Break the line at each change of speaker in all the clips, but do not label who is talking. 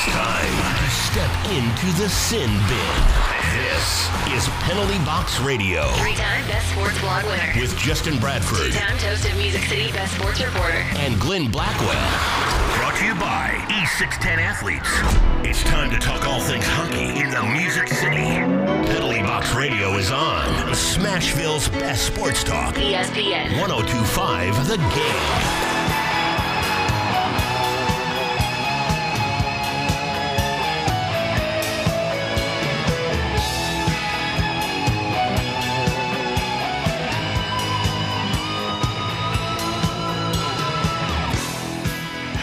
It's time to step into the sin bin. This is Penalty Box Radio
Three-time Best Sports Blog winner.
with Justin Bradford
Two-time Toast of Music City Best Sports Reporter.
and Glenn Blackwell. Brought to you by E610 Athletes. It's time to talk all things hockey in the Music City. Penalty Box Radio is on Smashville's best sports talk.
ESPN.
1025 The Game.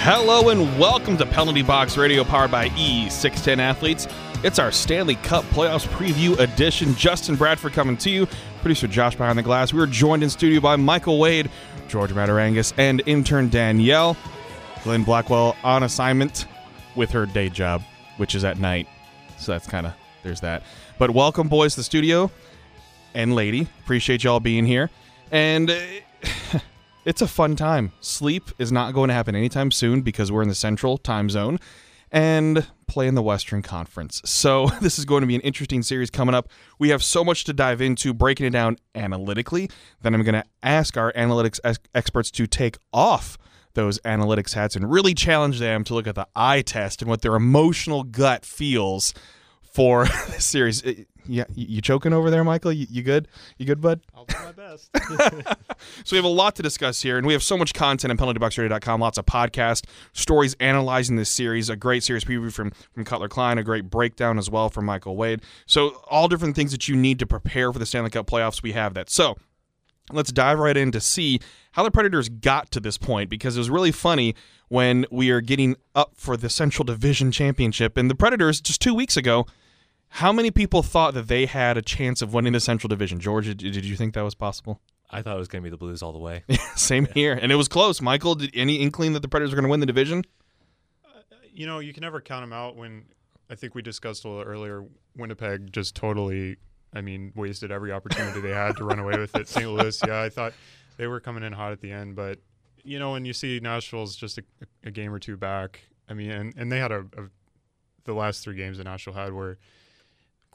Hello and welcome to Penalty Box Radio powered by E610 Athletes. It's our Stanley Cup Playoffs Preview Edition. Justin Bradford coming to you. Producer Josh behind the glass. We are joined in studio by Michael Wade, George Matarangas, and intern Danielle. Glenn Blackwell on assignment with her day job, which is at night. So that's kind of, there's that. But welcome, boys, to the studio and lady. Appreciate y'all being here. And uh, it's a fun time. Sleep is not going to happen anytime soon because we're in the central time zone and play in the Western Conference. So, this is going to be an interesting series coming up. We have so much to dive into, breaking it down analytically. Then I'm going to ask our analytics ex- experts to take off those analytics hats and really challenge them to look at the eye test and what their emotional gut feels for this series. Uh, Yeah, you you choking over there, Michael? You, you good? You good, bud?
I'll do my best.
So we have a lot to discuss here, and we have so much content on penaltyboxradio.com, lots of podcast stories analyzing this series, a great series preview from, from Cutler Klein, a great breakdown as well from Michael Wade. So all different things that you need to prepare for the Stanley Cup playoffs, we have that. So let's dive right in to see how the Predators got to this point because it was really funny when we are getting up for the Central Division Championship. And the Predators, just two weeks ago, how many people thought that they had a chance of winning the Central Division? George, did, did you think that was possible?
I thought it was going to be the Blues all the way.
Same here. And it was close. Michael, did any inkling that the Predators are going to win the division?
you know, you can never count them out when I think we discussed a little earlier. Winnipeg just totally, I mean, wasted every opportunity they had to run away with it. St. Louis, yeah, I thought they were coming in hot at the end, but you know, when you see Nashville's just a, a game or two back, I mean, and, and they had a, a the last three games that Nashville had were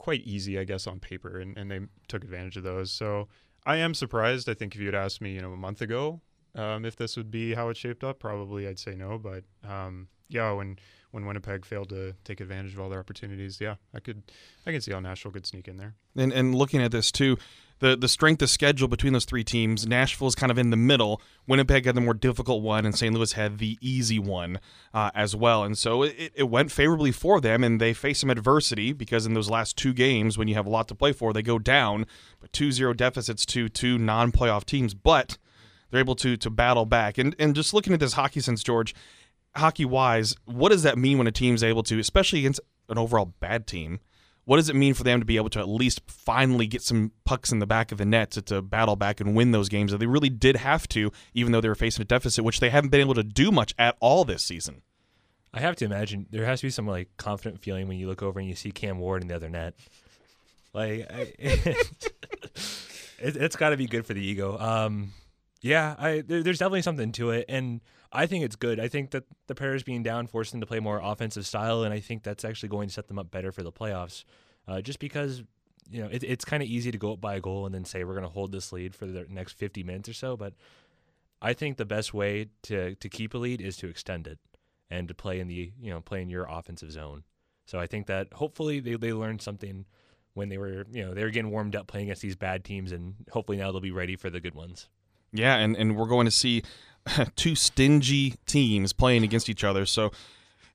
quite easy, I guess, on paper, and, and they took advantage of those. So I am surprised. I think if you had asked me, you know, a month ago, um, if this would be how it shaped up, probably I'd say no. But um, yeah, when when Winnipeg failed to take advantage of all their opportunities, yeah, I could I can see how Nashville could sneak in there.
And, and looking at this too, the, the strength of schedule between those three teams, Nashville is kind of in the middle. Winnipeg had the more difficult one, and St. Louis had the easy one uh, as well. And so it, it went favorably for them, and they face some adversity because in those last two games, when you have a lot to play for, they go down, but 2 0 deficits to two non playoff teams. But they're able to to battle back. And and just looking at this hockey sense, George, hockey wise, what does that mean when a team's able to, especially against an overall bad team? What does it mean for them to be able to at least finally get some pucks in the back of the net to, to battle back and win those games that they really did have to, even though they were facing a deficit, which they haven't been able to do much at all this season?
I have to imagine there has to be some like confident feeling when you look over and you see Cam Ward in the other net. Like, I, it, it's got to be good for the ego. Um, yeah, I there, there's definitely something to it, and I think it's good. I think that the Predators being down forced them to play more offensive style, and I think that's actually going to set them up better for the playoffs. Uh, just because you know it, it's kind of easy to go up by a goal and then say we're going to hold this lead for the next 50 minutes or so, but I think the best way to to keep a lead is to extend it and to play in the you know play in your offensive zone. So I think that hopefully they they learned something when they were you know they were getting warmed up playing against these bad teams, and hopefully now they'll be ready for the good ones.
Yeah, and, and we're going to see two stingy teams playing against each other. So,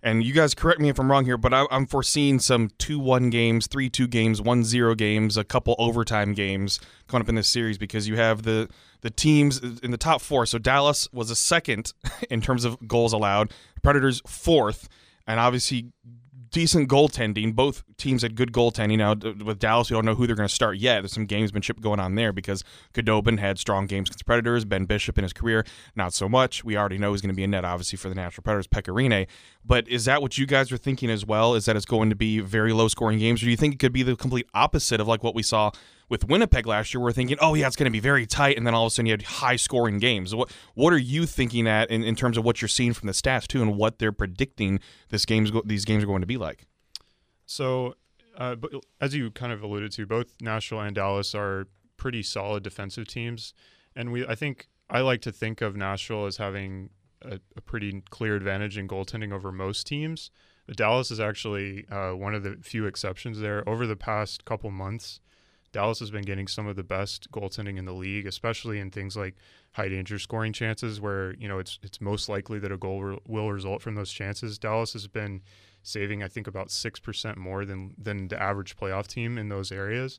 and you guys correct me if I'm wrong here, but I, I'm foreseeing some 2 1 games, 3 2 games, 1 0 games, a couple overtime games coming up in this series because you have the, the teams in the top four. So, Dallas was a second in terms of goals allowed, Predators fourth, and obviously decent goaltending. Both teams had good goaltending. Now with Dallas, we don't know who they're going to start yet. There's some gamesmanship going on there because Khudobin had strong games against Predators. Ben Bishop in his career, not so much. We already know he's going to be a net, obviously, for the Nashville Predators, Pekka Rinne. But is that what you guys are thinking as well? Is that it's going to be very low scoring games, or do you think it could be the complete opposite of like what we saw with Winnipeg last year, we're thinking, oh yeah, it's going to be very tight, and then all of a sudden you had high scoring games. What what are you thinking at in, in terms of what you're seeing from the stats too, and what they're predicting this games these games are going to be like?
So, uh, but as you kind of alluded to, both Nashville and Dallas are pretty solid defensive teams, and we I think I like to think of Nashville as having a, a pretty clear advantage in goaltending over most teams. Dallas is actually uh, one of the few exceptions there. Over the past couple months, Dallas has been getting some of the best goaltending in the league, especially in things like high danger scoring chances, where you know it's it's most likely that a goal re- will result from those chances. Dallas has been saving, I think, about six percent more than than the average playoff team in those areas.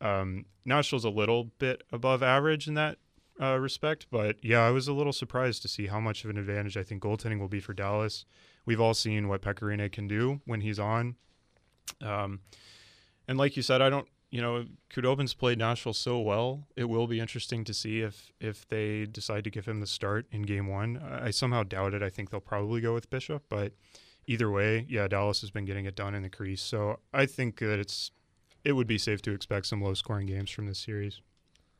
Um, Nashville's a little bit above average in that uh, respect, but yeah, I was a little surprised to see how much of an advantage I think goaltending will be for Dallas. We've all seen what Pekka Rinne can do when he's on. Um, and like you said, I don't, you know, Khudobin's played Nashville so well. It will be interesting to see if if they decide to give him the start in Game One. I, I somehow doubt it. I think they'll probably go with Bishop, but either way, yeah, Dallas has been getting it done in the crease. So I think that it's it would be safe to expect some low scoring games from this series.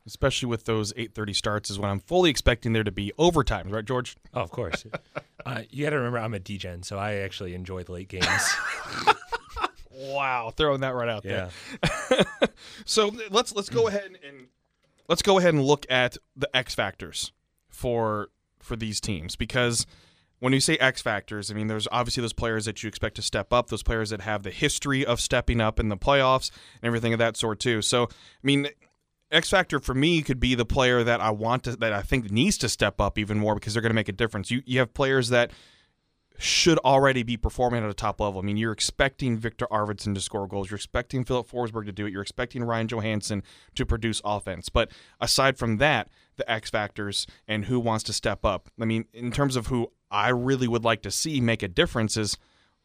Especially with those 8:30 starts, is when I'm fully expecting there to be overtimes, right, George?
Oh, of course. uh, you got to remember, I'm a DGen, so I actually enjoy the late games.
Wow, throwing that right out
yeah.
there. so let's let's go ahead and, let's go ahead and look at the X factors for for these teams because when you say X factors, I mean there's obviously those players that you expect to step up, those players that have the history of stepping up in the playoffs and everything of that sort too. So I mean. X factor for me could be the player that I want to that I think needs to step up even more because they're going to make a difference. You you have players that should already be performing at a top level. I mean, you're expecting Viktor Arvidsson to score goals. You're expecting Filip Forsberg to do it. You're expecting Ryan Johansen to produce offense. But aside from that, the X factors and who wants to step up. I mean, in terms of who I really would like to see make a difference is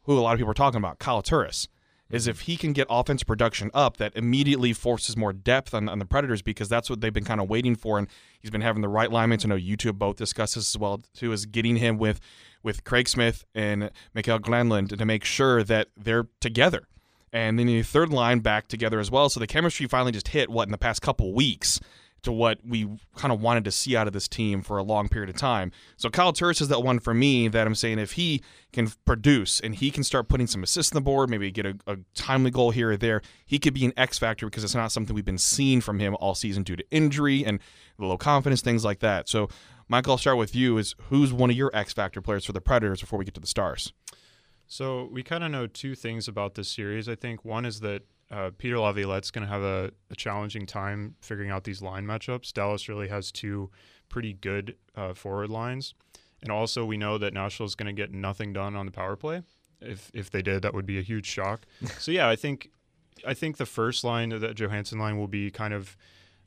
who a lot of people are talking about, Kyle Turris. Is if he can get offense production up, that immediately forces more depth on, on the Predators because that's what they've been kind of waiting for. And he's been having the right linemen. I know you two both discuss this as well too, is getting him with with Craig Smith and Mikael Granlund to make sure that they're together. And then the third line back together as well. So the chemistry finally just hit what in the past couple weeks to what we kind of wanted to see out of this team for a long period of time. So Kyle Turris is that one for me that I'm saying if he can produce and he can start putting some assists on the board, maybe get a, a timely goal here or there, he could be an X factor because it's not something we've been seeing from him all season due to injury and low confidence, things like that. So Michael, I'll start with you. Is who's one of your X factor players for the Predators before we get to the Stars?
So we kind of know two things about this series. I think one is that uh, Peter Laviolette's going to have a, a, challenging time figuring out these line matchups. Dallas really has two pretty good uh, forward lines, and also we know that Nashville is going to get nothing done on the power play. If if they did, that would be a huge shock. so yeah, I think I think the first line, the Johansen line, will be kind of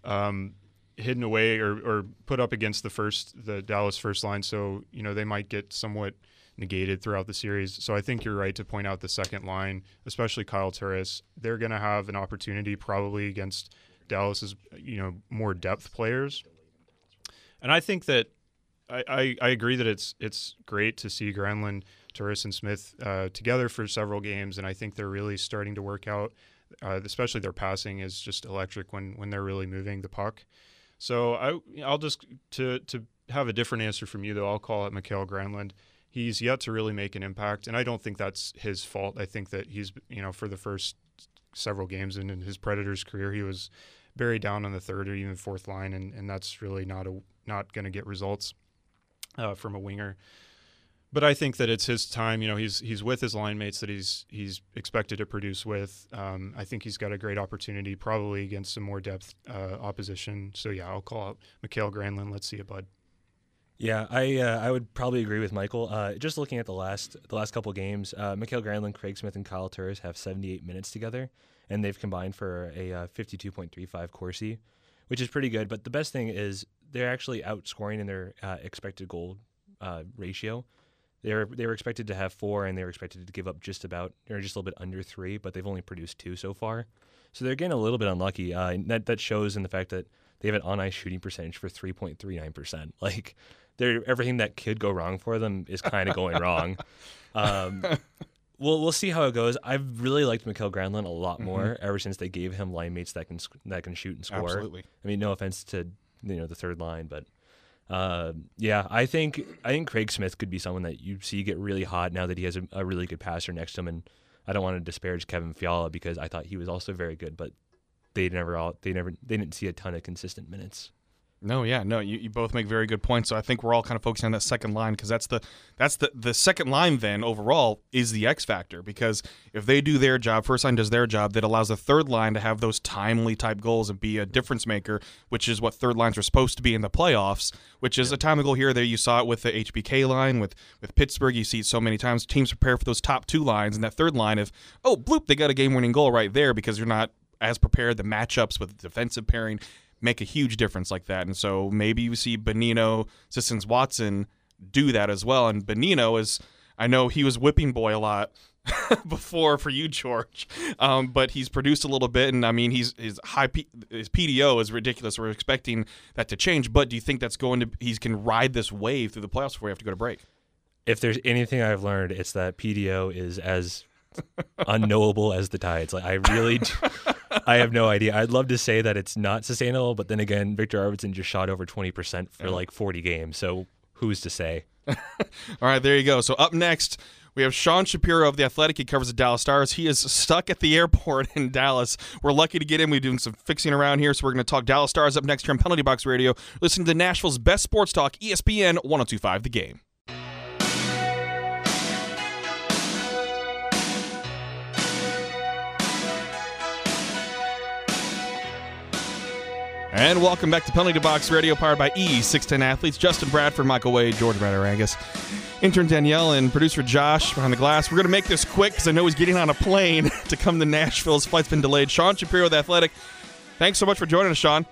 um, hidden away or, or put up against the first the Dallas first line. So you know they might get somewhat negated throughout the series. So I think you're right to point out the second line, especially Kyle Turris. They're going to have an opportunity probably against Dallas's you know more depth players. And I think that I, I, I agree that it's it's great to see Granlund, Turris, and Smith uh, together for several games, and I think they're really starting to work out. Uh, especially their passing is just electric when when they're really moving the puck. So I I'll just to to have a different answer from you though. I'll call it Mikael Granlund. He's yet to really make an impact, and I don't think that's his fault. I think that he's you know for the first several games in, in his Predators career, he was buried down on the third or even fourth line, and, and that's really not a not going to get results uh, from a winger but I think that it's his time. You know, he's he's with his line mates that he's he's expected to produce with. Um, I think he's got a great opportunity, probably against some more depth uh, opposition. So yeah, I'll call out Mikael Granlund. Let's see it, bud.
Yeah, I uh, I would probably agree with Michael. Uh, just looking at the last the last couple games, uh, Mikael Granlund, Craig Smith, and Kyle Turris have 78 minutes together, and they've combined for a uh, 52.35 Corsi, which is pretty good. But the best thing is they're actually outscoring in their uh, expected goal uh, ratio. They were they were expected to have four, and they were expected to give up just about or just a little bit under three, but they've only produced two so far. So they're getting a little bit unlucky. That that shows in the fact that they have an on ice shooting percentage for three point three nine percent. Like they're everything that could go wrong for them is kind of going wrong. Um, we'll we'll see how it goes. I've really liked Mikael Granlund a lot more ever since they gave him line mates that can that can shoot and score.
Absolutely.
I mean, no offense to you know the third line, but uh, yeah, I think I think Craig Smith could be someone that you see get really hot now that he has a, a really good passer next to him. And I don't want to disparage Kevin Fiala because I thought he was also very good, but they never all they never they didn't see a ton of consistent minutes.
No, yeah, no, you, you both make very good points. So I think we're all kind of focusing on that second line because that's the that's the the second line then overall is the X factor because if they do their job, first line does their job, that allows the third line to have those timely type goals and be a difference maker, which is what third lines are supposed to be in the playoffs. Which is a timely goal here there. You saw it with the HBK line with with Pittsburgh. You see it so many times. Teams prepare for those top two lines and that third line. If oh bloop, they got a game winning goal right there because you're not as prepared. The matchups with defensive pairing make a huge difference like that. And so maybe you see Bonino, Sissons, Watson do that as well. And Bonino is, I know he was whipping boy a lot before for you, George, um, but he's produced a little bit. And I mean, he's his high P, his PDO is ridiculous. We're expecting that to change. But do you think that's going to he can ride this wave through the playoffs before we have to go to break?
If there's anything I've learned, it's that PDO is as unknowable as the tides. Like I really, I have no idea. I'd love to say that it's not sustainable, but then again, Viktor Arvidsson just shot over twenty percent for like forty games. So who's to say?
All right, there you go. So up next, we have Sean Shapiro of the Athletic. He covers the Dallas Stars. He is stuck at the airport in Dallas. We're lucky to get him. We're doing some fixing around here, so we're going to talk Dallas Stars up next here on Penalty Box Radio. Listen to Nashville's best sports talk, ESPN 1025 The Game. And welcome back to Penalty to Box Radio, powered by E610 Athletes. Justin Bradford, Michael Wade, George Matarangas, intern Danielle, and producer Josh behind the glass. We're going to make this quick because I know he's getting on a plane to come to Nashville. His flight's been delayed. Sean Shapiro, the Athletic. Thanks so much for joining us, Sean.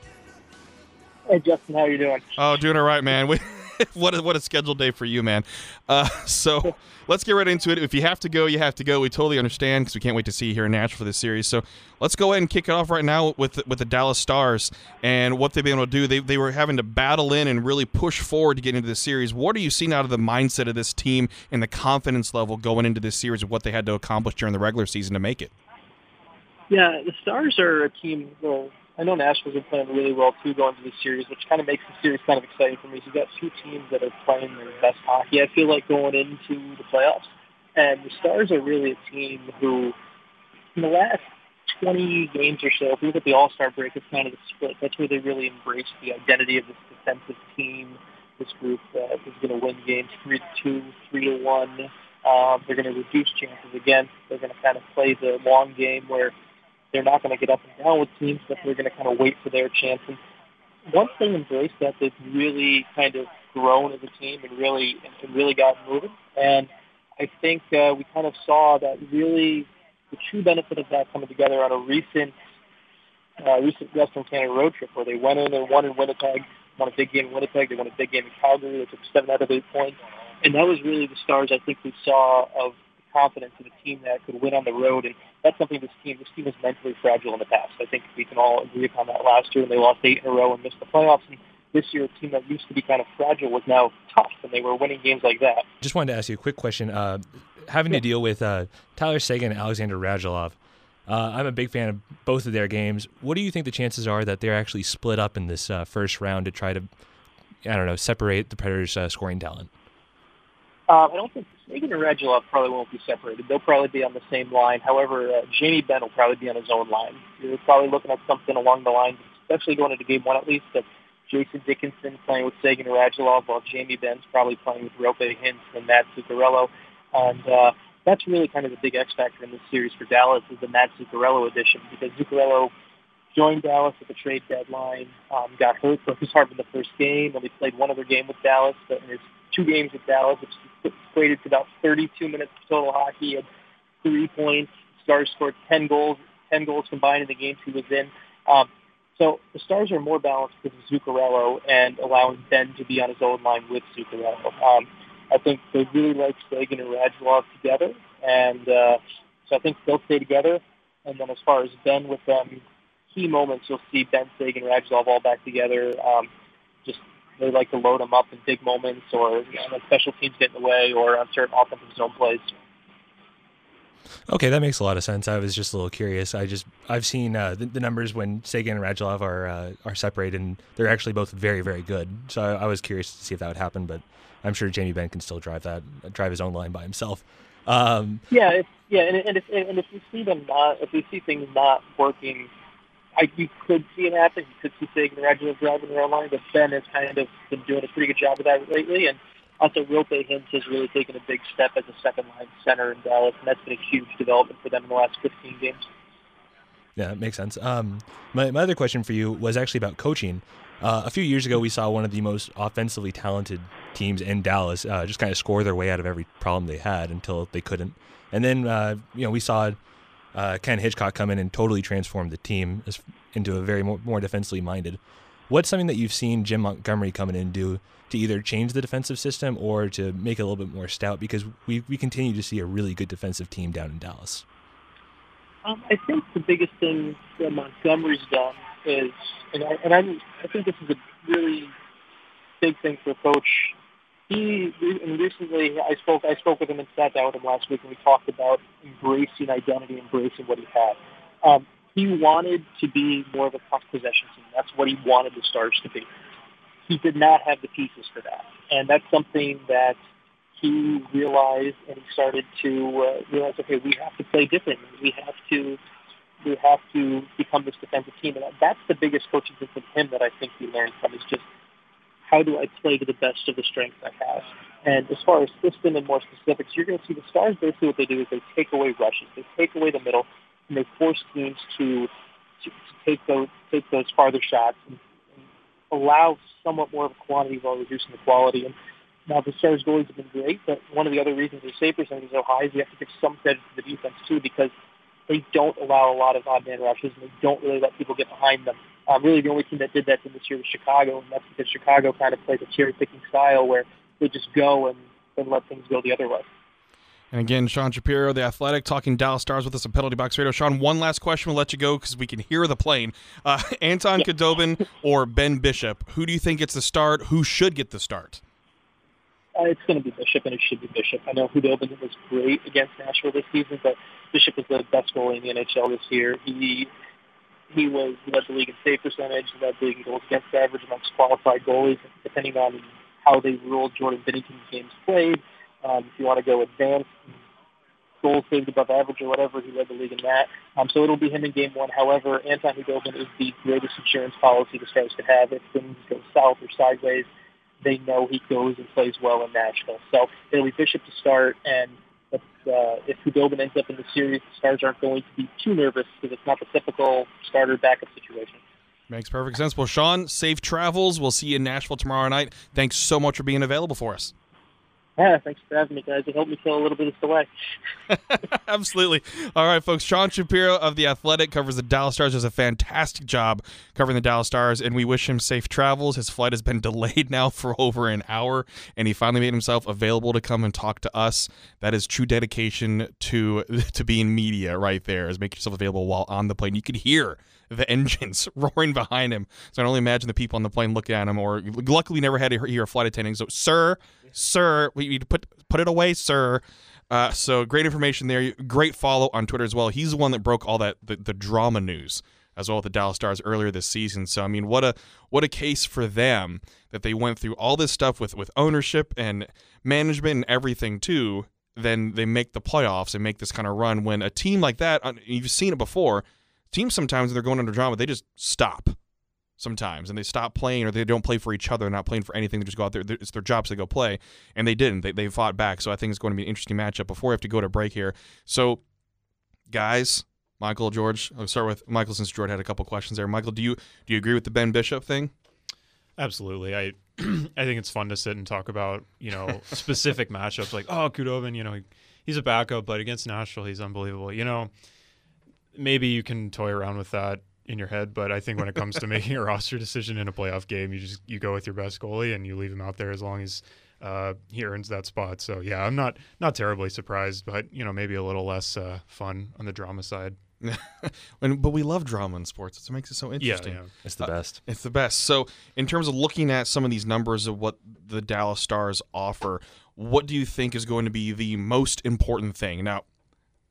Hey Justin, how you doing?
Oh, doing all right, man. We, what a, what a scheduled day for you, man. Uh, so let's get right into it. If you have to go, you have to go. We totally understand because we can't wait to see you here in Nashville for this series. So let's go ahead and kick it off right now with with the Dallas Stars and what they've been able to do. They, they were having to battle in and really push forward to get into the series. What are you seeing out of the mindset of this team and the confidence level going into this series of what they had to accomplish during the regular season to make it?
Yeah, the Stars are a team. Well, I know Nashville's been playing really well too going into the series, which kind of makes the series kind of exciting for me. So you've got two teams that are playing their best hockey. I feel like going into the playoffs, and the Stars are really a team who, in the last 20 games or so, if you look at the All-Star break, it's kind of the split. That's where they really embrace the identity of this defensive team. This group uh, is going to win games three to two, three to one. Um, they're going to reduce chances again. They're going to kind of play the long game where they're not going to get up and down with teams, but they're going to kind of wait for their chance. And once they embrace that, they've really kind of grown as a team and really and really gotten moving. And I think uh, we kind of saw that really the true benefit of that coming together on a recent uh, recent Western Canada road trip where they went in and won in Winnipeg, won a big game in Winnipeg, they won a big game in Calgary, they took seven out of eight points. And that was really the stars I think we saw of confidence in a team that could win on the road. And that's something this team, this team was mentally fragile in the past. I think we can all agree upon that last year when they lost eight in a row and missed the playoffs. And this year, a team that used to be kind of fragile was now tough, and they were winning games like that.
Just wanted to ask you a quick question. Uh, having to deal with uh, Tyler Seguin and Alexander Radulov, uh, I'm a big fan of both of their games. What do you think the chances are that they're actually split up in this uh, first round to try to, I don't know, separate the Predators' uh, scoring talent?
Uh, I don't think Seguin and Radulov probably won't be separated. They'll probably be on the same line. However, uh, Jamie Benn will probably be on his own line. You're probably looking at something along the lines, especially going into game one at least, of Jason Dickinson playing with Seguin and Radulov, while Jamie Benn's probably playing with Roope Hintz and Matt Zuccarello. And uh, that's really kind of the big X factor in this series for Dallas is the Matt Zuccarello addition because Zuccarello joined Dallas at the trade deadline, um, got hurt for his heart in the first game, only played one other game with Dallas, but in his two games with Dallas, which equated to about 32 minutes of total hockey, he had three points. Stars scored 10 goals, 10 goals combined in the games he was in. Um, so the Stars are more balanced with Zuccarello and allowing Benn to be on his own line with Zuccarello. Um, I think they really like Seguin and Radulov together, and uh, so I think they'll stay together. And then as far as Benn with them, key moments you'll see Benn Seguin Radulov all back together. Um, just they like to load them up in big moments, or you know, special teams get in the way, or on certain offensive zone plays.
Okay, that makes a lot of sense. I was just a little curious. I just I've seen uh, the, the numbers when Seguin and Radulov are uh, are separated, and they're actually both very very good. So I, I was curious to see if that would happen, but I'm sure Jamie Benn can still drive that drive his own line by himself. Um,
Yeah, yeah, and, and if and if we see them not, if we see things not working, I you could see it happen. You could see Seguin Radulov driving own line, but Benn has kind of been doing a pretty good job of that lately, and also Roope Hintz has really taken a big step as a second line center in Dallas, and that's been a huge development for them in the last 15 games.
Yeah, it makes sense. Um, my, my other question for you was actually about coaching. Uh, a few years ago, we saw one of the most offensively talented teams in Dallas uh, just kind of score their way out of every problem they had until they couldn't. And then, uh, you know, we saw uh, Ken Hitchcock come in and totally transform the team into a very more, more defensively minded. What's something that you've seen Jim Montgomery coming in and do to either change the defensive system or to make it a little bit more stout? Because we, we continue to see a really good defensive team down in Dallas.
Um, I think the biggest thing that Montgomery's done is, and I, and I'm, I think this is a really big thing for a coach. He and recently I spoke I spoke with him and sat down with him last week, and we talked about embracing identity, embracing what he had. Um, he wanted to be more of a puck possession team. That's what he wanted the Stars to be. He did not have the pieces for that, and that's something that he realized, and he started to uh, realize, okay, we have to play differently. We have to we have to become this defensive team, and that's the biggest coaching thing from him that I think he learned from is just how do I play to the best of the strengths I have. And as far as system and more specifics, you're going to see the Stars basically what they do is they take away rushes, they take away the middle, and they force teams to to, to take those take those farther shots and, and allow somewhat more of a quantity while reducing the quality. And now the Stars goalies have been great, but one of the other reasons their save percentage is so high is you have to give some credit to the defense too because they don't allow a lot of odd man rushes and they don't really let people get behind them. Um, really, the only team that did that this year was Chicago, and that's because Chicago kind of plays a cherry picking style where they just go and, and let things go the other way.
And again, Sean Shapiro, the Athletic, talking Dallas Stars with us on Penalty Box Radio. Sean, one last question. We'll let you go because we can hear the plane. Uh, Anton Khudobin or Ben Bishop, who do you think gets the start? Who should get the start?
Uh, it's going to be Bishop, and it should be Bishop. I know Khudobin was great against Nashville this season, but Bishop was the best goalie in the NHL this year. He he was led the league in save percentage, led the league in goals against average amongst qualified goalies, depending on how they ruled Jordan Binnington's games played. Um, if you want to go advanced, goals saved above average or whatever, he led the league in that. Um, so it'll be him in game one. However, Anton Khudobin is the greatest insurance policy the Stars could have. If things go south or sideways, they know he goes and plays well in Nashville. So it'll be Bishop to start, and if, uh, if Khudobin ends up in the series, the Stars aren't going to be too nervous because it's not the typical starter backup situation.
Makes perfect sense. Well, Sean, safe travels. We'll see you in Nashville tomorrow night. Thanks so much for being available for us.
Yeah, thanks for having me, guys. It helped me kill a little bit of delay.
Absolutely. All right, folks. Sean Shapiro of The Athletic covers the Dallas Stars. Does a fantastic job covering the Dallas Stars, and we wish him safe travels. His flight has been delayed now for over an hour, and he finally made himself available to come and talk to us. That is true dedication to to being media right there, is making yourself available while on the plane. You could hear the engines roaring behind him. So I can only imagine the people on the plane looking at him, or luckily never had to hear a flight attendant. So, sir, sir, we need to put put it away, sir. Uh, so great information there. Great follow on Twitter as well. He's the one that broke all that the, the drama news as well with the Dallas Stars earlier this season. So I mean, what a what a case for them that they went through all this stuff with with ownership and management and everything too. Then they make the playoffs and make this kind of run when a team like that, uh, you've seen it before. Teams sometimes when they're going under drama, they just stop sometimes and they stop playing or they don't play for each other. They're not playing for anything. They just go out there. It's their jobs to go play. And they didn't. They, they fought back. So I think it's going to be an interesting matchup before we have to go to break here. So, guys, Michael, George, I'll start with Michael since George had a couple questions there. Michael, do you do you agree with the Ben Bishop thing?
Absolutely. I I think it's fun to sit and talk about, you know, specific matchups like, oh, Khudobin, you know, he, he's a backup, but against Nashville, he's unbelievable. You know, maybe you can toy around with that in your head, but I think when it comes to making a roster decision in a playoff game, you just you go with your best goalie and you leave him out there as long as uh, he earns that spot. So yeah, I'm not not terribly surprised, but you know maybe a little less uh, fun on the drama side.
and, but we love drama in sports. It's what makes it so interesting.
Yeah, yeah.
It's the best.
It's the best. So, in terms of looking at some of these numbers of what the Dallas Stars offer, what do you think is going to be the most important thing? Now,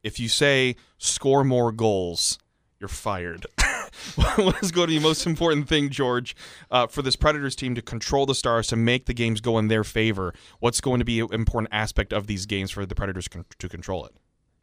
if you say score more goals, you're fired. what is going to be the most important thing, George, uh, for this Predators team to control the Stars to make the games go in their favor? What's going to be an important aspect of these games for the Predators con- to control it?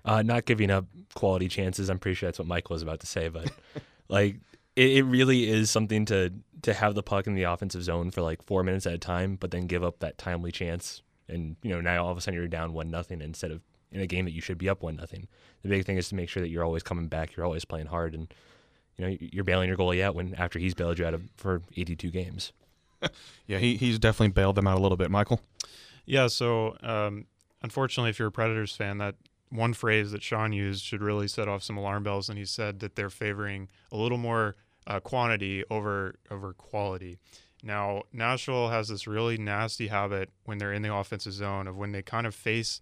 Uh, not giving up quality chances. I'm pretty sure that's what Michael was about to say, but like it, it really is something to to have the puck in the offensive zone for like four minutes at a time, but then give up that timely chance, and you know now all of a sudden you're down one nothing instead of in a game that you should be up one nothing. The big thing is to make sure that you're always coming back, you're always playing hard, and you know you're bailing your goalie out when after he's bailed you out of for 82 games.
Yeah, he, he's definitely bailed them out a little bit, Michael.
Yeah, so um, unfortunately, if you're a Predators fan, that one phrase that Sean used should really set off some alarm bells. And he said that they're favoring a little more uh, quantity over over quality. Now, Nashville has this really nasty habit when they're in the offensive zone of when they kind of face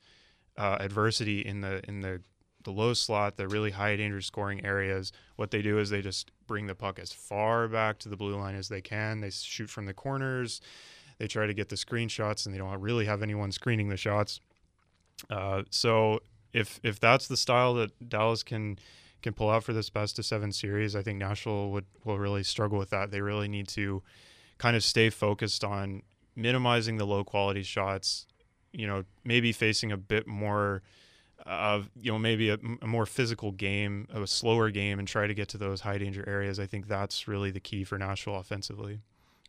uh, adversity in the in the the low slot, the really high danger scoring areas. What they do is they just bring the puck as far back to the blue line as they can. They shoot from the corners. They try to get the screenshots, and they don't really have anyone screening the shots. Uh, so if if that's the style that Dallas can can pull out for this best of seven series, I think Nashville would will really struggle with that. They really need to kind of stay focused on minimizing the low quality shots. You know, maybe facing a bit more of you know maybe a, a, more physical game, a slower game, and try to get to those high danger areas. I think that's really the key for Nashville offensively.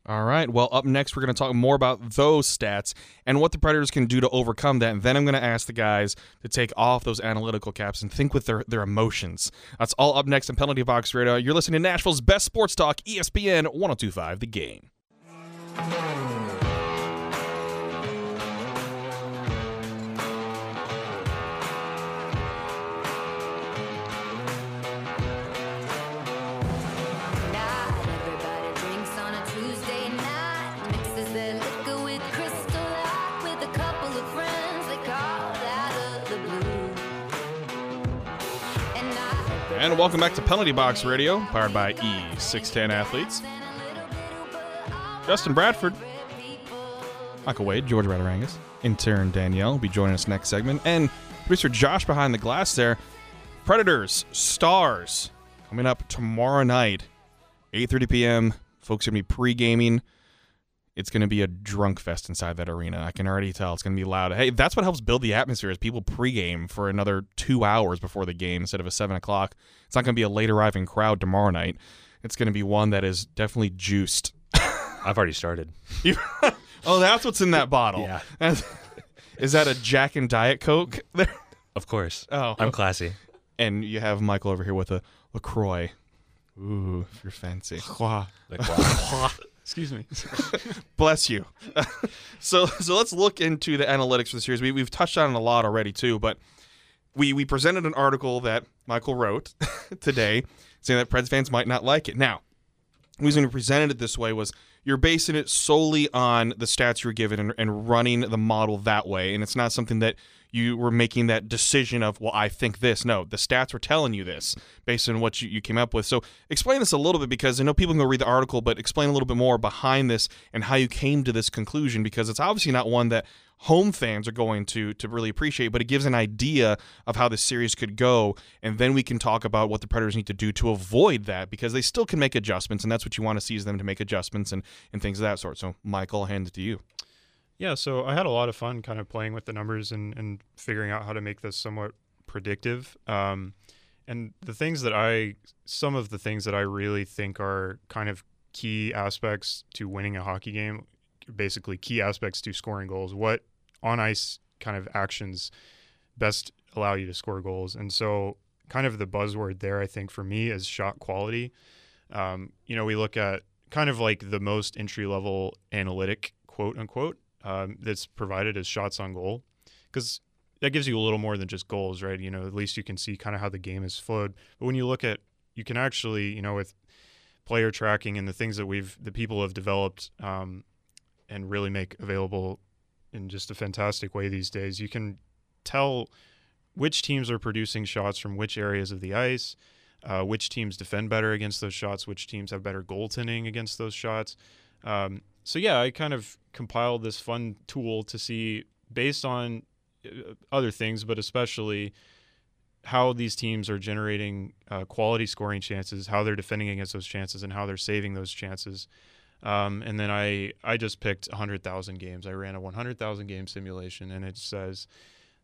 All right. Well, up next, we're going to talk more about those stats and what the Predators can do to overcome that. And then I'm going to ask the guys to take off those analytical caps and think with their, their emotions. That's all up next on Penalty Box Radio. You're listening to Nashville's best sports talk, ESPN 1025 The Game. And welcome back to Penalty Box Radio, powered by E610 Athletes. Justin Bradford, Michael Wade, George Matarangas, intern Danielle will be joining us next segment, and producer Josh behind the glass there. Predators, Stars, coming up tomorrow night, 8.30 p.m. Folks are going to be pre-gaming it's going to be a drunk fest inside that arena. I can already tell it's going to be loud. Hey, that's what helps build the atmosphere is people pregame for another two hours before the game instead of a seven o'clock. It's not going to be a late arriving crowd tomorrow night. It's going to be one that is definitely juiced.
I've already started.
oh, that's what's in that bottle.
Yeah.
is that a Jack and Diet Coke? There.
Of course.
Oh,
I'm classy.
And you have Michael over here with a Lacroix. Ooh, if you're fancy.
Excuse me.
Bless you. so so let's look into the analytics for the series. We, we've touched on it a lot already too, but we we presented an article that Michael wrote today saying that Preds fans might not like it. Now, the reason we presented it this way was you're basing it solely on the stats you're given and, and running the model that way, and it's not something that you were making that decision of, well, I think this. No, the stats were telling you this based on what you, you came up with. So explain this a little bit because I know people can go read the article, but explain a little bit more behind this and how you came to this conclusion because it's obviously not one that home fans are going to to really appreciate, but it gives an idea of how the series could go, and then we can talk about what the Predators need to do to avoid that because they still can make adjustments, and that's what you want to see is them to make adjustments and and things of that sort. So, Michael, I'll hand it to you.
Yeah, so I had a lot of fun kind of playing with the numbers and, and figuring out how to make this somewhat predictive. Um, and the things that I, some of the things that I really think are kind of key aspects to winning a hockey game, basically key aspects to scoring goals. What on ice kind of actions best allow you to score goals? And so, kind of the buzzword there, I think, for me is shot quality. Um, you know, we look at kind of like the most entry level analytic, quote unquote, um, that's provided as shots on goal because that gives you a little more than just goals, right? You know, at least you can see kind of how the game is flowed. But when you look at, you can actually, you know, with player tracking and the things that we've, the people have developed um, and really make available in just a fantastic way these days, you can tell which teams are producing shots from which areas of the ice, uh, which teams defend better against those shots, which teams have better goaltending against those shots. Um, so yeah, I kind of compiled this fun tool to see based on uh, other things, but especially how these teams are generating uh, quality scoring chances, how they're defending against those chances, and how they're saving those chances. Um, and then I I just picked 100,000 games. I ran a 100,000 game simulation, and it says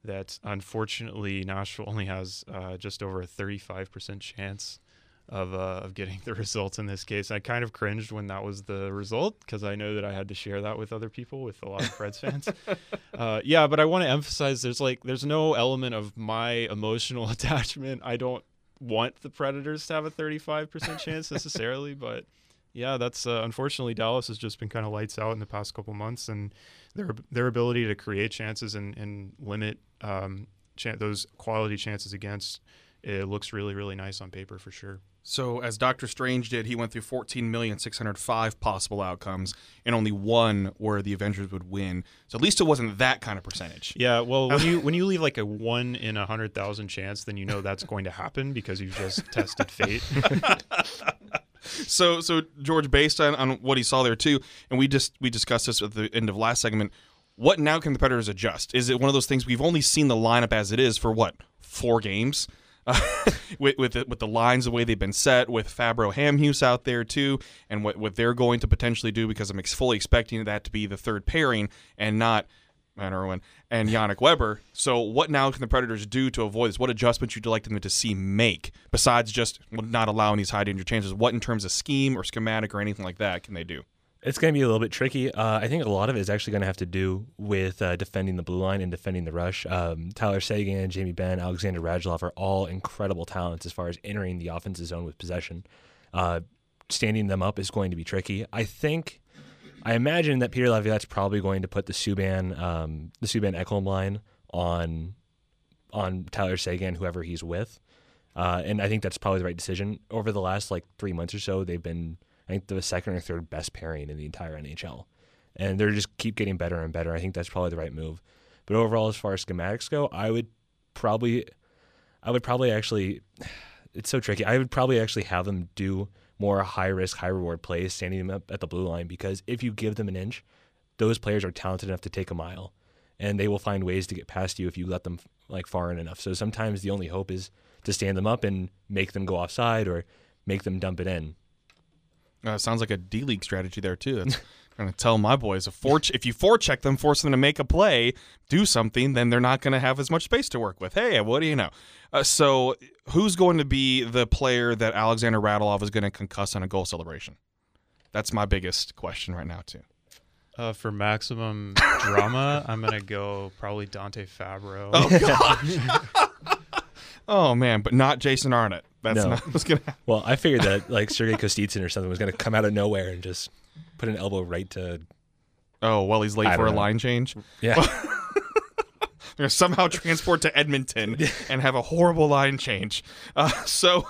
that unfortunately Nashville only has uh, just over a 35% chance of uh, of getting the results in this case. I kind of cringed when that was the result because I know that I had to share that with other people, with a lot of Preds fans. Uh, yeah, but I want to emphasize there's like there's no element of my emotional attachment. I don't want the Predators to have a 35% chance necessarily, but yeah, that's uh, unfortunately Dallas has just been kind of lights out in the past couple months, and their their ability to create chances and and limit um, chan those quality chances against it looks really really nice on paper for sure.
So, as Doctor Strange did, he went through 14,605 possible outcomes, and only one where the Avengers would win. So, at least it wasn't that kind of percentage.
Yeah, well, when you when you leave like a one in a hundred thousand chance, then you know that's going to happen because you've just tested fate.
so, so George, based on, on what he saw there too, and we just we discussed this at the end of last segment. What now can the Predators adjust? Is it one of those things we've only seen the lineup as it is for what four games? Uh, with with the, with the lines the way they've been set, with Fabbro Hamhuis out there too, and what what they're going to potentially do because I'm ex- fully expecting that to be the third pairing and not Van Irwin and Yannick Weber. So what now can the Predators do to avoid this? What adjustments would you like them to see make besides just not allowing these high danger chances? What in terms of scheme or schematic or anything like that can they do?
It's going to be a little bit tricky. Uh, I think a lot of it is actually going to have to do with uh, defending the blue line and defending the rush. Um, Tyler Seguin, Jamie Benn, Alexander Radulov are all incredible talents as far as entering the offensive zone with possession. Uh, standing them up is going to be tricky. I think, I imagine that Peter Laviolette's probably going to put the Subban, um, the Subban Ekholm line on, on Tyler Seguin, whoever he's with. Uh, and I think that's probably the right decision. Over the last like three months or so, they've been I think the second or third best pairing in the entire NHL. And they're just keep getting better and better. I think that's probably the right move. But overall, as far as schematics go, I would probably, I would probably actually, it's so tricky. I would probably actually have them do more high risk, high reward plays, standing them up at the blue line because if you give them an inch, those players are talented enough to take a mile, and they will find ways to get past you if you let them like far in enough. So sometimes the only hope is to stand them up and make them go offside or make them dump it in.
Uh, sounds like a D League strategy there too. That's going to tell my boys if if you forecheck them, force them to make a play, do something, then they're not going to have as much space to work with. Hey, what do you know? Uh, so, who's going to be the player that Alexander Radulov is going to concuss on a goal celebration? That's my biggest question right now too.
Uh, for maximum drama, I'm gonna go probably Dante Fabbro.
Oh God. oh man, but not Jason Arnott. That's
No.
not what's gonna happen.
Well, I figured that like Sergei Kostitsyn or something was going to come out of nowhere and just put an elbow right to
Oh well, he's late
I
for a
know.
line change.
yeah.
They're gonna somehow transport to Edmonton and have a horrible line change. Uh, so,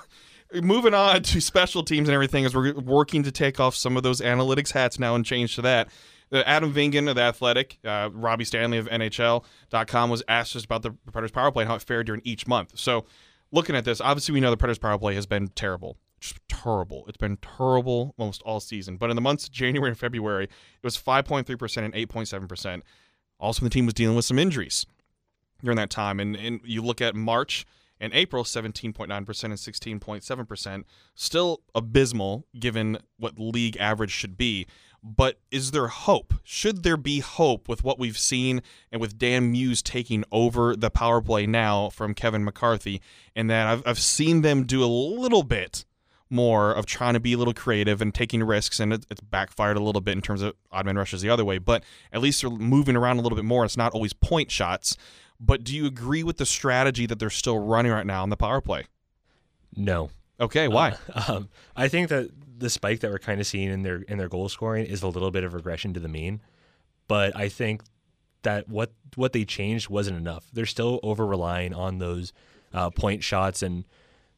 moving on to special teams and everything, as we're working to take off some of those analytics hats now and change to that. Adam Vingan of The Athletic, uh, Robbie Stanley of NHL.com was asked just about the Predators power play and how it fared during each month. So, looking at this, obviously we know the Predators power play has been terrible. Just terrible. It's been terrible almost all season. But in the months of January and February, it was 5.3% and 8.7%. Also, the team was dealing with some injuries during that time. And, and you look at March and April, 17.9% and 16.7%, still abysmal given what league average should be. But is there hope? Should there be hope with what we've seen and with Dan Muse taking over the power play now from Kevin McCarthy? And that I've, I've seen them do a little bit more of trying to be a little creative and taking risks, and it, it's backfired a little bit in terms of odd man rushes the other way. But at least they're moving around a little bit more. It's not always point shots. But do you agree with the strategy that they're still running right now on the power play?
no.
Okay, why?
Um, I think that the spike that we're kind of seeing in their in their goal scoring is a little bit of regression to the mean, but I think that what what they changed wasn't enough. They're still over relying on those uh, point shots, and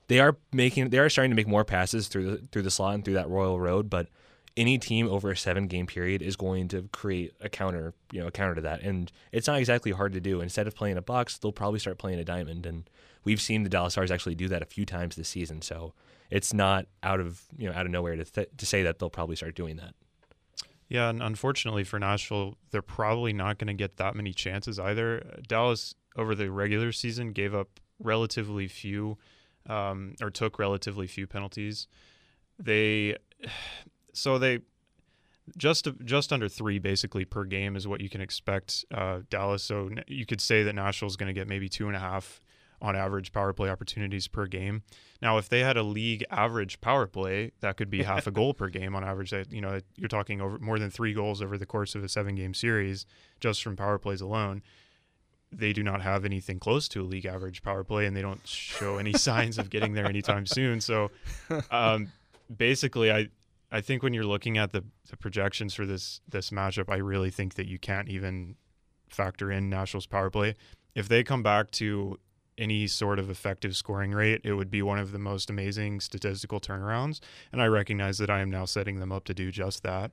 they are making they are starting to make more passes through the through the slot and through that Royal Road. But any team over a seven game period is going to create a counter, you know, a counter to that, and it's not exactly hard to do. Instead of playing a box, they'll probably start playing a diamond, and we've seen the Dallas Stars actually do that a few times this season. So it's not out of you know out of nowhere to th- to say that they'll probably start doing that.
Yeah, and unfortunately for Nashville, they're probably not going to get that many chances either. Dallas over the regular season gave up relatively few, um, or took relatively few penalties. They, so they, just just under three basically per game is what you can expect uh, Dallas. So you could say that Nashville's going to get maybe two and a half on average power play opportunities per game. Now, if they had a league average power play, that could be half a goal per game on average. That you know you're talking over more than three goals over the course of a seven game series just from power plays alone. They do not have anything close to a league average power play, and they don't show any signs of getting there anytime soon. So, um, basically, I I think when you're looking at the, the projections for this this matchup, I really think that you can't even factor in Nashville's power play. If they come back to any sort of effective scoring rate, it would be one of the most amazing statistical turnarounds. And I recognize that I am now setting them up to do just that.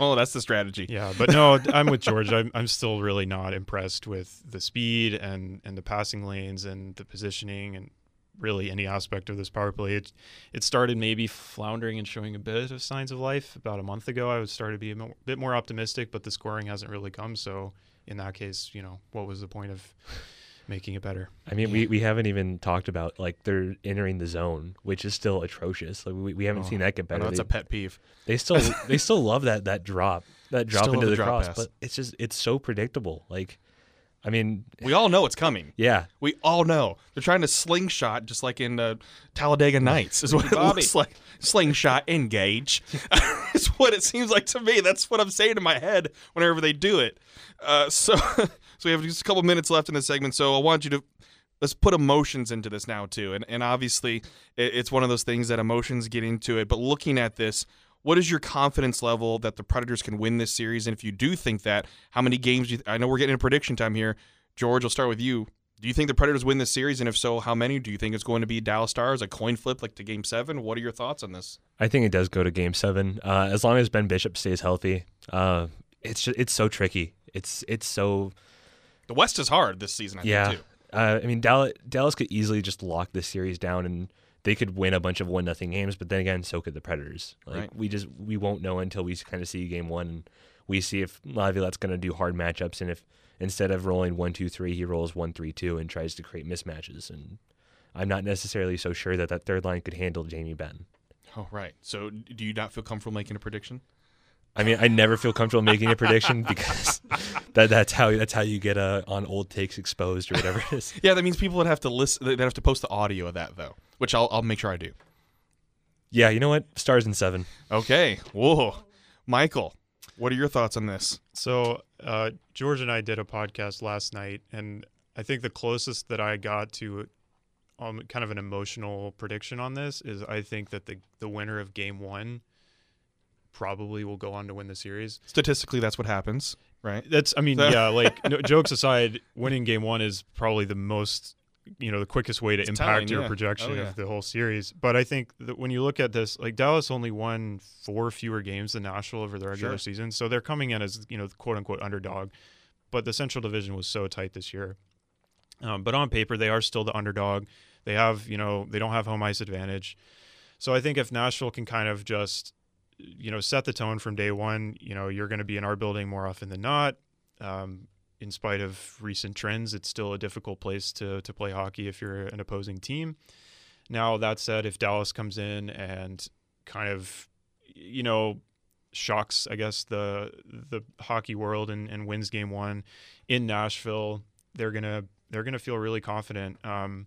Oh, that's the strategy.
Yeah, but no, I'm with George. I'm, I'm still really not impressed with the speed and, and the passing lanes and the positioning and really any aspect of this power play. It, it started maybe floundering and showing a bit of signs of life about a month ago. I would start to be a mo- bit more optimistic, but the scoring hasn't really come. So in that case, you know, what was the point of making it better?
I mean, we, we haven't even talked about like they're entering the zone, which is still atrocious. Like we, we haven't
Oh,
seen that get
I know
better.
it's
They,
a pet peeve.
they still they still love that that drop that drop
Still
into
the
the,
drop
cross,
pass.
but it's just it's so predictable. Like, I mean,
We all know it's coming.
yeah,
We all know they're trying to slingshot, just like in uh, Talladega Nights, is what it
Bobby.
looks like. Slingshot, engage. it's what it seems like to me. That's what I'm saying in my head whenever they do it. Uh, so, so we have just a couple minutes left in this segment. So I want you to let's put emotions into this now too. And and obviously, it's one of those things that emotions get into it. But looking at this. What is your confidence level that the Predators can win this series? And if you do think that, how many games? Do you, I know we're getting into prediction time here. George, I'll start with you. Do you think the Predators win this series? And if so, how many? Do you think it's going to be Dallas Stars, a coin flip like to game seven? What are your thoughts on this?
I think it does go to Game Seven. Uh, as long as Ben Bishop stays healthy, uh, it's just, it's so tricky. It's it's so
The West is hard this season, I
yeah.
think, too.
Uh, I mean, Dallas Dallas could easily just lock this series down and they could win a bunch of one nothing games. But then again, so could the Predators. Like
Right.
we just we won't know until we kind of see Game One. And we see if Laviolette's going to do hard matchups and if instead of rolling one two three, he rolls one three two and tries to create mismatches. And I'm not necessarily so sure that that third line could handle Jamie Benn.
Oh, right. So do you not feel comfortable making a prediction?
I mean, I never feel comfortable making a prediction because that that's how that's how you get uh, on old takes exposed or whatever it is.
Yeah, that means people would have to listen. They'd have to post the audio of that, though, which I'll, I'll make sure I do.
Yeah, you know what? Stars in seven.
Okay. Whoa. Michael, what are your thoughts on this?
So uh, George and I did a podcast last night, and I think the closest that I got to um, kind of an emotional prediction on this is I think that the the winner of Game One probably will go on to win the series.
Statistically, that's what happens, right?
That's I mean
So-
yeah, like no, jokes aside, winning Game One is probably the most you know the quickest way to
It's
impact
telling,
your
yeah.
projection
Oh, yeah.
of the whole series. But I think that when you look at this, like Dallas only won four fewer games than Nashville over the regular
Sure.
season, so they're coming in as you know quote unquote underdog. But the Central Division was so tight this year. Um, but on paper, they are still the underdog. They have you know they don't have home ice advantage. So I think if Nashville can kind of just you know set the tone from day one, you know you're going to be in our building more often than not. Um, in spite of recent trends, it's still a difficult place to to play hockey if you're an opposing team. Now that said, if Dallas comes in and kind of you know shocks, I guess the the hockey world and, and wins game one in Nashville, they're gonna they're gonna feel really confident. Um,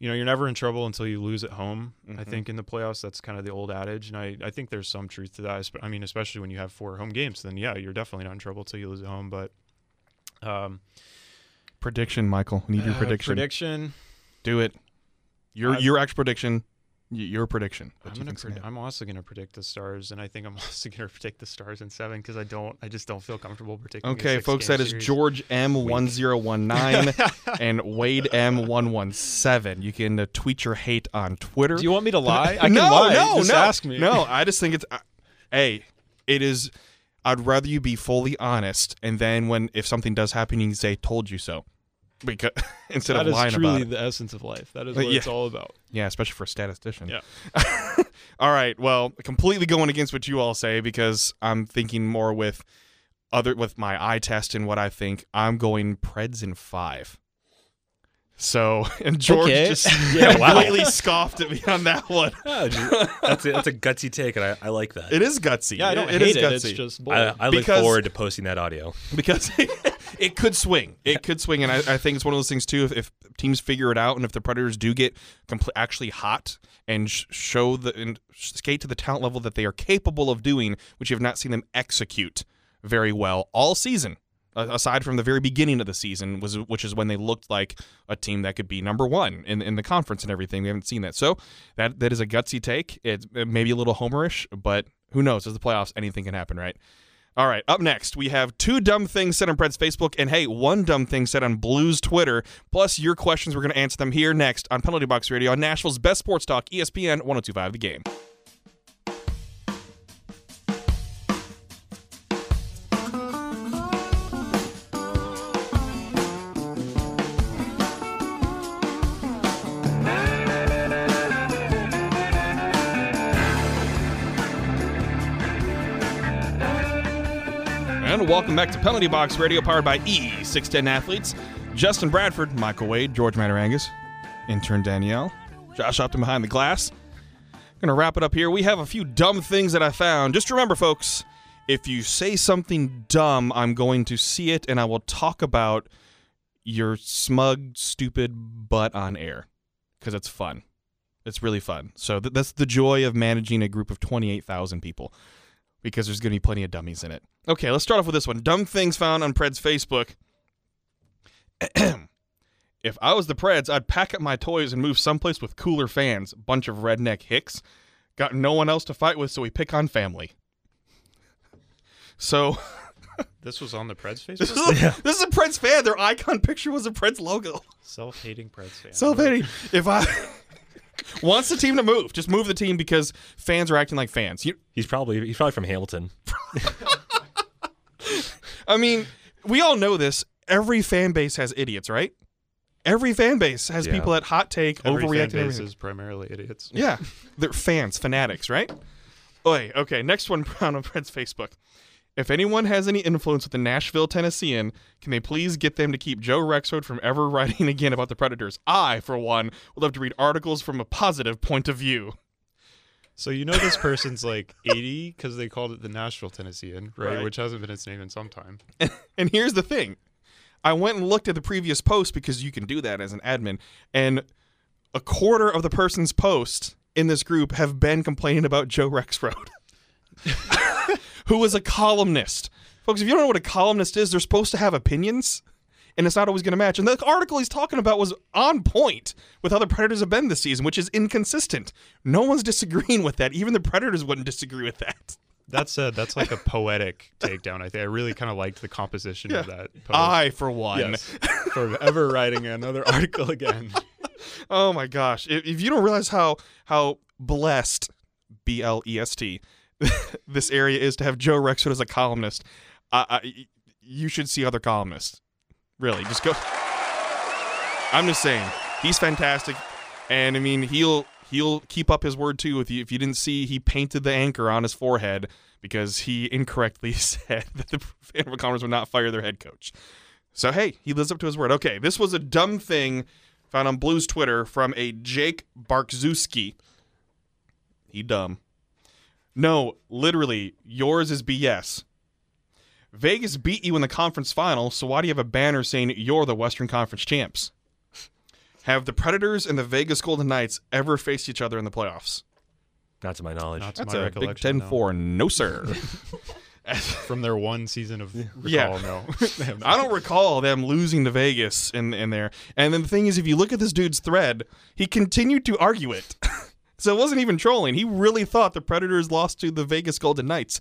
you know, you're never in trouble until you lose at home. I
Mhm.
think in the playoffs, that's kind of the old adage, and I, I think there's some truth to that. I mean, especially when you have four home games, then yeah, you're definitely not in trouble until you lose at home. But um,
Prediction, Michael. Need your
uh,
prediction.
Prediction.
Do it. Your
I've-
your actual prediction. Y- Your prediction.
I'm gonna.
think's gonna
Predi- I'm also gonna predict the Stars, and I think I'm also gonna predict the Stars in seven because I don't. I just don't feel comfortable predicting.
Okay, folks, that is. George M1019 and Wade M117. You can uh, tweet your hate on Twitter.
Do you want me to lie? I can
no,
lie.
no,
Just
no.
ask me.
No, I just think it's. Uh, hey, it is. I'd rather you be fully honest, and then when if something does happen, you can say "told you so," because instead
that
of
is
lying
truly
about it.
That is truly the essence of life. That is what
yeah.
it's all about.
Yeah, especially for a statistician.
Yeah.
all right. Well, completely going against what you all say because I'm thinking more with other with my eye test and what I think. I'm going Preds in five. So, and George
Okay.
just
Yeah, wow.
completely scoffed at me on that one.
That's a, that's a gutsy take, and I, I like that.
It is gutsy.
Yeah, I don't
it
hate
is
it.
gutsy.
It's just bold.
I, I look
Because-
forward to posting that audio.
because it could swing. It could swing, and I, I think it's one of those things too. If, if teams figure it out, and if the Predators do get compl- actually hot and sh- show the and skate to the talent level that they are capable of doing, which you have not seen them execute very well all season. Aside from the very beginning of the season, was which is when they looked like a team that could be number one in, in the conference and everything. We haven't seen that, so that that is a gutsy take. It's uh, maybe a little homerish, but who knows? As the playoffs, anything can happen, right? All right, up next, we have two dumb things said on Pred's Facebook, and hey, one dumb thing said on Blues Twitter, plus your questions. We're going to answer them here next on Penalty Box Radio on Nashville's best sports talk, ESPN 1025 The Game. Welcome back to Penalty Box Radio, powered by E610 Athletes. Justin Bradford, Michael Wade, George Matarangas, intern Danielle, Josh Upton behind the glass. Gonna wrap it up here. We have a few dumb things that I found. Just remember, folks, if you say something dumb, I'm going to see it and I will talk about your smug, stupid butt on air because it's fun. It's really fun. So th- that's the joy of managing a group of 28,000 people because there's going to be plenty of dummies in it. Okay, let's start off with this one. Dumb things found on Pred's Facebook. if I was the Preds, I'd pack up my toys and move someplace with cooler fans. Bunch of redneck hicks. Got no one else to fight with, so we pick on family. So
This was on the Preds
this
Facebook.
is, a, this is a Preds fan. Their icon picture was a Preds logo.
Self-hating Preds fan.
Self hating. if I wants the team to move, just move the team because fans are acting like fans. You,
He's probably he's probably from Hamilton.
I mean, we all know this. Every fan base has idiots, right? Every fan base has
Yeah.
people that hot take,
Every
overreact,
fan base is primarily idiots.
Yeah, they're fans, fanatics, right? Oi, okay. Next one on our friend's Facebook. If anyone has any influence with the Nashville Tennessean, can they please get them to keep Joe Rexrode from ever writing again about the Predators? I, for one, would love to read articles from a positive point of view.
So you know this person's like 80 because they called it the Nashville Tennessean, right?
Right.
Which hasn't been its name in some time.
And here's the thing. I went and looked at the previous post because you can do that as an admin, and a quarter of the person's posts in this group have been complaining about Joe Rexrode, who is a columnist. Folks, if you don't know what a columnist is, they're supposed to have opinions, and it's not always going to match. And the article he's talking about was on point with how the Predators have been this season, which is inconsistent. No one's disagreeing with that. Even the Predators wouldn't disagree with that.
That's a, that's like a poetic takedown. I think I really kind of liked the composition of that. Post.
I, for one.
yes, for ever writing another article again.
Oh my gosh! If, if you don't realize how how blessed B L E S T this area is to have Joe Rexrode as a columnist, I, you should see other columnists. Really, just go. I'm just saying he's fantastic, and I mean he'll he'll keep up his word too. If you if you didn't see, he painted the anchor on his forehead because he incorrectly said that the Vancouver Commoners would not fire their head coach. So hey, he lives up to his word. Okay, this was a dumb thing found on Blues Twitter from a Jake Barkzewski. He dumb. No, literally, yours is BS. Vegas beat you in the conference final, so why do you have a banner saying you're the Western Conference champs? Have the Predators and the Vegas Golden Knights ever faced each other in the playoffs?
Not to my knowledge.
Not to
That's
my
a Big
recollection.
Ten
no.
four, no sir.
From their one season of recall,
Yeah.
no.
I don't recall them losing to Vegas in in there. And then the thing is, if you look at this dude's thread, he continued to argue it. so it wasn't even trolling. He really thought the Predators lost to the Vegas Golden Knights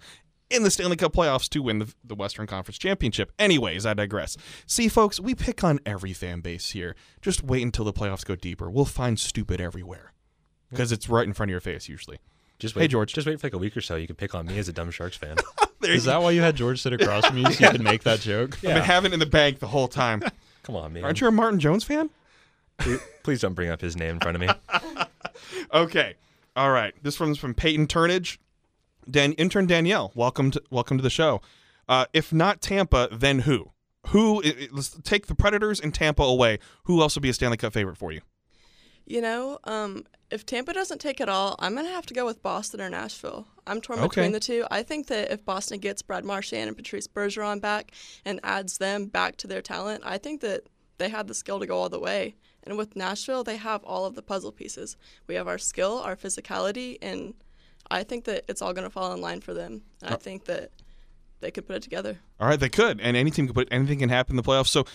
in the Stanley Cup playoffs to win the, the Western Conference Championship. Anyways, I digress. See, folks, we pick on every fan base here. Just wait until the playoffs go deeper. We'll find stupid everywhere because it's right in front of your face usually.
Just wait, Hey,
George.
Just wait for like a week or so. You can pick on me as a dumb Sharks fan.
Is that why you had George sit across from you so you could make that joke?
I've been having it in the bank the whole time.
Come on, man.
Aren't you a Martin Jones fan?
Please, please don't bring up his name in front of me.
Okay. All right. This one's from Peyton Turnage. Dan intern Danielle, welcome to welcome to the show. Uh, if not Tampa, then who? who? i- i- Let's take the Predators and Tampa away. Who else would be a Stanley Cup favorite for you?
You know, um, if Tampa doesn't take it all, I'm gonna have to go with Boston or Nashville. I'm torn
Okay.
between the two. I think that if Boston gets Brad Marchand and Patrice Bergeron back and adds them back to their talent, I think that they have the skill to go all the way. And with Nashville, they have all of the puzzle pieces. We have our skill, our physicality, and I think that it's all gonna fall in line for them. And I think that they could put it together.
All right, they could, and any team could put anything can happen in the playoffs. So,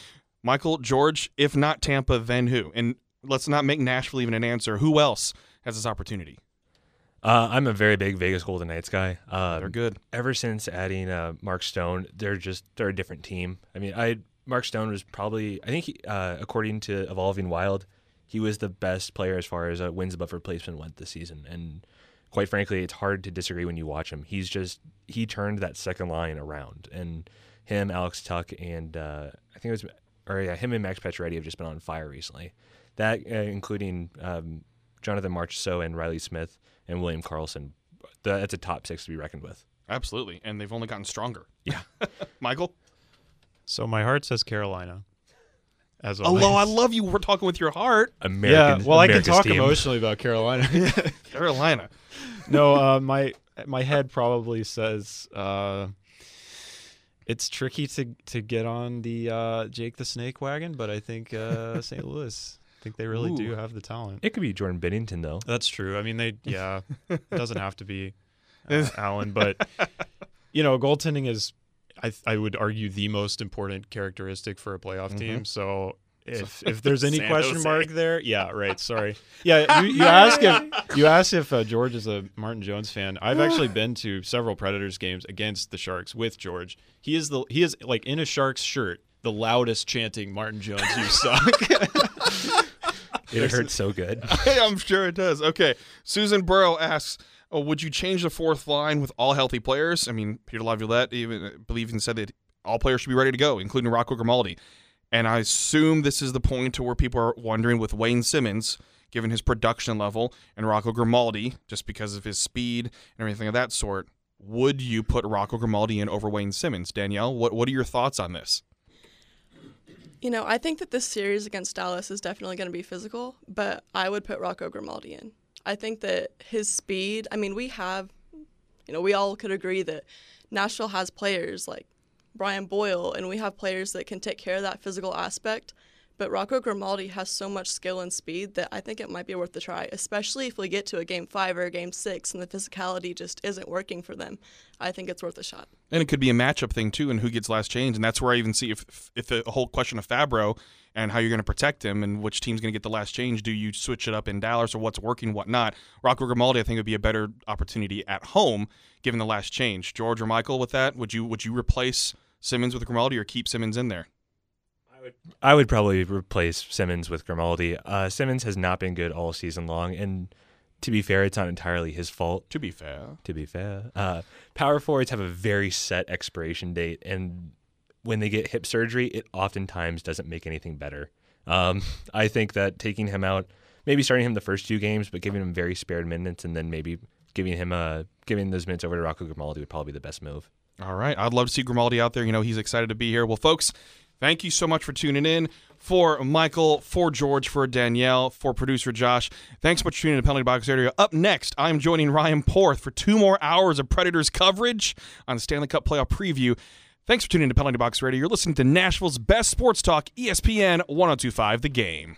Michael George, if not Tampa, then who? And let's not make Nashville even an answer. Who else has this opportunity?
Uh, I'm a very big Vegas Golden Knights guy. Um,
They're good.
Ever since adding uh, Mark Stone, they're just they're a different team. I mean, I Mark Stone was probably I think he, uh, according to Evolving Wild, he was the best player as far as uh, wins above replacement went this season. And quite frankly, it's hard to disagree when you watch him. He's just he turned that second line around, and him, Alex Tuch, and uh, I think it was or yeah, him and Max Pacioretty have just been on fire recently. That uh, including um, Jonathan Marchessault and Reilly Smith and William Karlsson. That- That's a top six to be reckoned with.
Absolutely, and they've only gotten stronger.
Yeah.
Michael.
So my heart says Carolina. As
Although I love you, we're talking with your heart.
American,
yeah, well, I can talk
team.
emotionally about Carolina.
Carolina.
no, uh, my my head probably says uh, it's tricky to to get on the uh, Jake the Snake wagon, but I think uh, St. Louis. I think they really
Ooh.
do have the talent.
It could be Jordan Binnington though.
That's true. I mean, they yeah, it doesn't have to be uh, Allen, but you know, goaltending is, I I would argue, the most important characteristic for a playoff team. So if if there's any
San
question
Jose.
mark there, yeah, right. Sorry. Yeah, you, you ask if you ask if uh, George is a Martin Jones fan. I've actually been to several Predators games against the Sharks with George. He is the he is like in a Sharks shirt. The loudest chanting Martin Jones, you suck.
It hurts so good.
I'm sure it does. Okay. Susan Burrow asks, oh, would you change the fourth line with all healthy players? I mean, Peter Laviolette even uh, I believe even said that all players should be ready to go, including Rocco Grimaldi. And I assume this is the point to where people are wondering with Wayne Simmonds, given his production level, and Rocco Grimaldi, just because of his speed and everything of that sort, would you put Rocco Grimaldi in over Wayne Simmonds? Danielle, what what are your thoughts on this?
You know, I think that this series against Dallas is definitely going to be physical, but I would put Rocco Grimaldi in. I think that his speed, I mean, we have, you know, we all could agree that Nashville has players like Brian Boyle, and we have players that can take care of that physical aspect. But Rocco Grimaldi has so much skill and speed that I think it might be worth the try, especially if we get to a game five or a game six and the physicality just isn't working for them. I think it's worth a shot.
And it could be a matchup thing too, and who gets last change, and that's where I even see if if the whole question of Fabbro and how you're going to protect him and which team's going to get the last change. Do you switch it up in Dallas or what's working, what not? Rocco Grimaldi, I think, would be a better opportunity at home given the last change. George or Michael, with that, would you would you replace Simmonds with Grimaldi or keep Simmonds in there?
I would probably replace Simmonds with Grimaldi. Uh, Simmonds has not been good all season long, and to be fair, it's not entirely his fault.
To be fair,
To be fair, uh, power forwards have a very set expiration date, and when they get hip surgery, it oftentimes doesn't make anything better. Um, I think that taking him out, maybe starting him the first two games, but giving him very spared minutes, and then maybe giving him uh, giving those minutes over to Rocco Grimaldi would probably be the best move.
All right. I'd love to see Grimaldi out there. You know, he's excited to be here. Well, folks, thank you so much for tuning in. For Michael, for George, for Danielle, for producer Josh, thanks so much for tuning in to Penalty Box Area. Up next, I'm joining Ryan Porth for two more hours of Predators coverage on the Stanley Cup playoff preview. Thanks for tuning in to Penalty Box Radio. You're listening to Nashville's best sports talk, ESPN 1025 The Game.